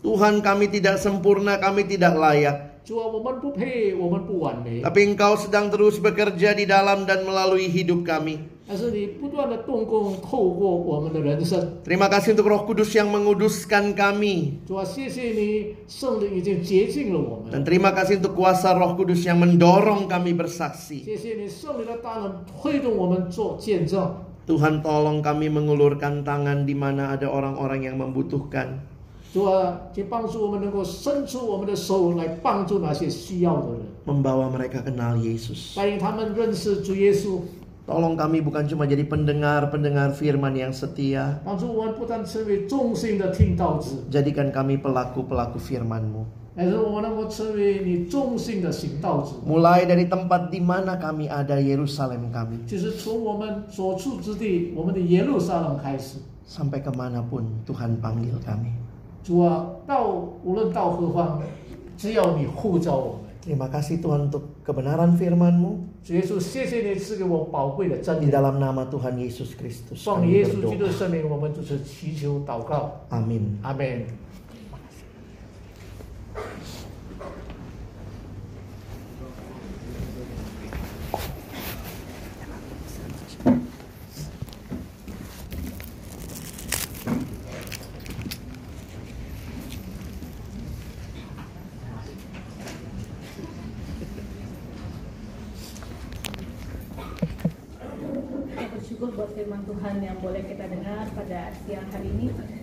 Tuhan kami tidak sempurna, kami tidak layak. Tapi engkau sedang terus bekerja di dalam dan melalui hidup kami. Terima kasih untuk Roh Kudus yang menguduskan kami. Dan terima kasih untuk kuasa Roh Kudus yang mendorong kami bersaksi. Tuhan tolong kami mengulurkan tangan di mana ada orang-orang yang membutuhkan. 主啊，请帮助我们能够伸出我们的手来帮助那些需要的人， Membawa mereka kenal Yesus. 带领他们认识主耶稣， Tolong kami bukan cuma jadi pendengar-pendengar firman yang setia. 帮助我们不但成为忠心的听道子， Jadikan kami pelaku-pelaku firman-Mu. 但是我们能够成为你忠心的行道子。 Mulai dari tempat di mana kami ada Yerusalem kami. 就是从我们所处之地，我们的耶路撒冷开始。 Sampai kemanapun Tuhan panggil kami. 主啊，到无论到何方，只要你呼召我们。 Terima kasih Tuhan untuk kebenaran firman-Mu. 主耶稣，谢谢你赐给我宝贵的真 Di 理。 dalam nama Tuhan Yesus Kristus 奉 kami Siang hari ini.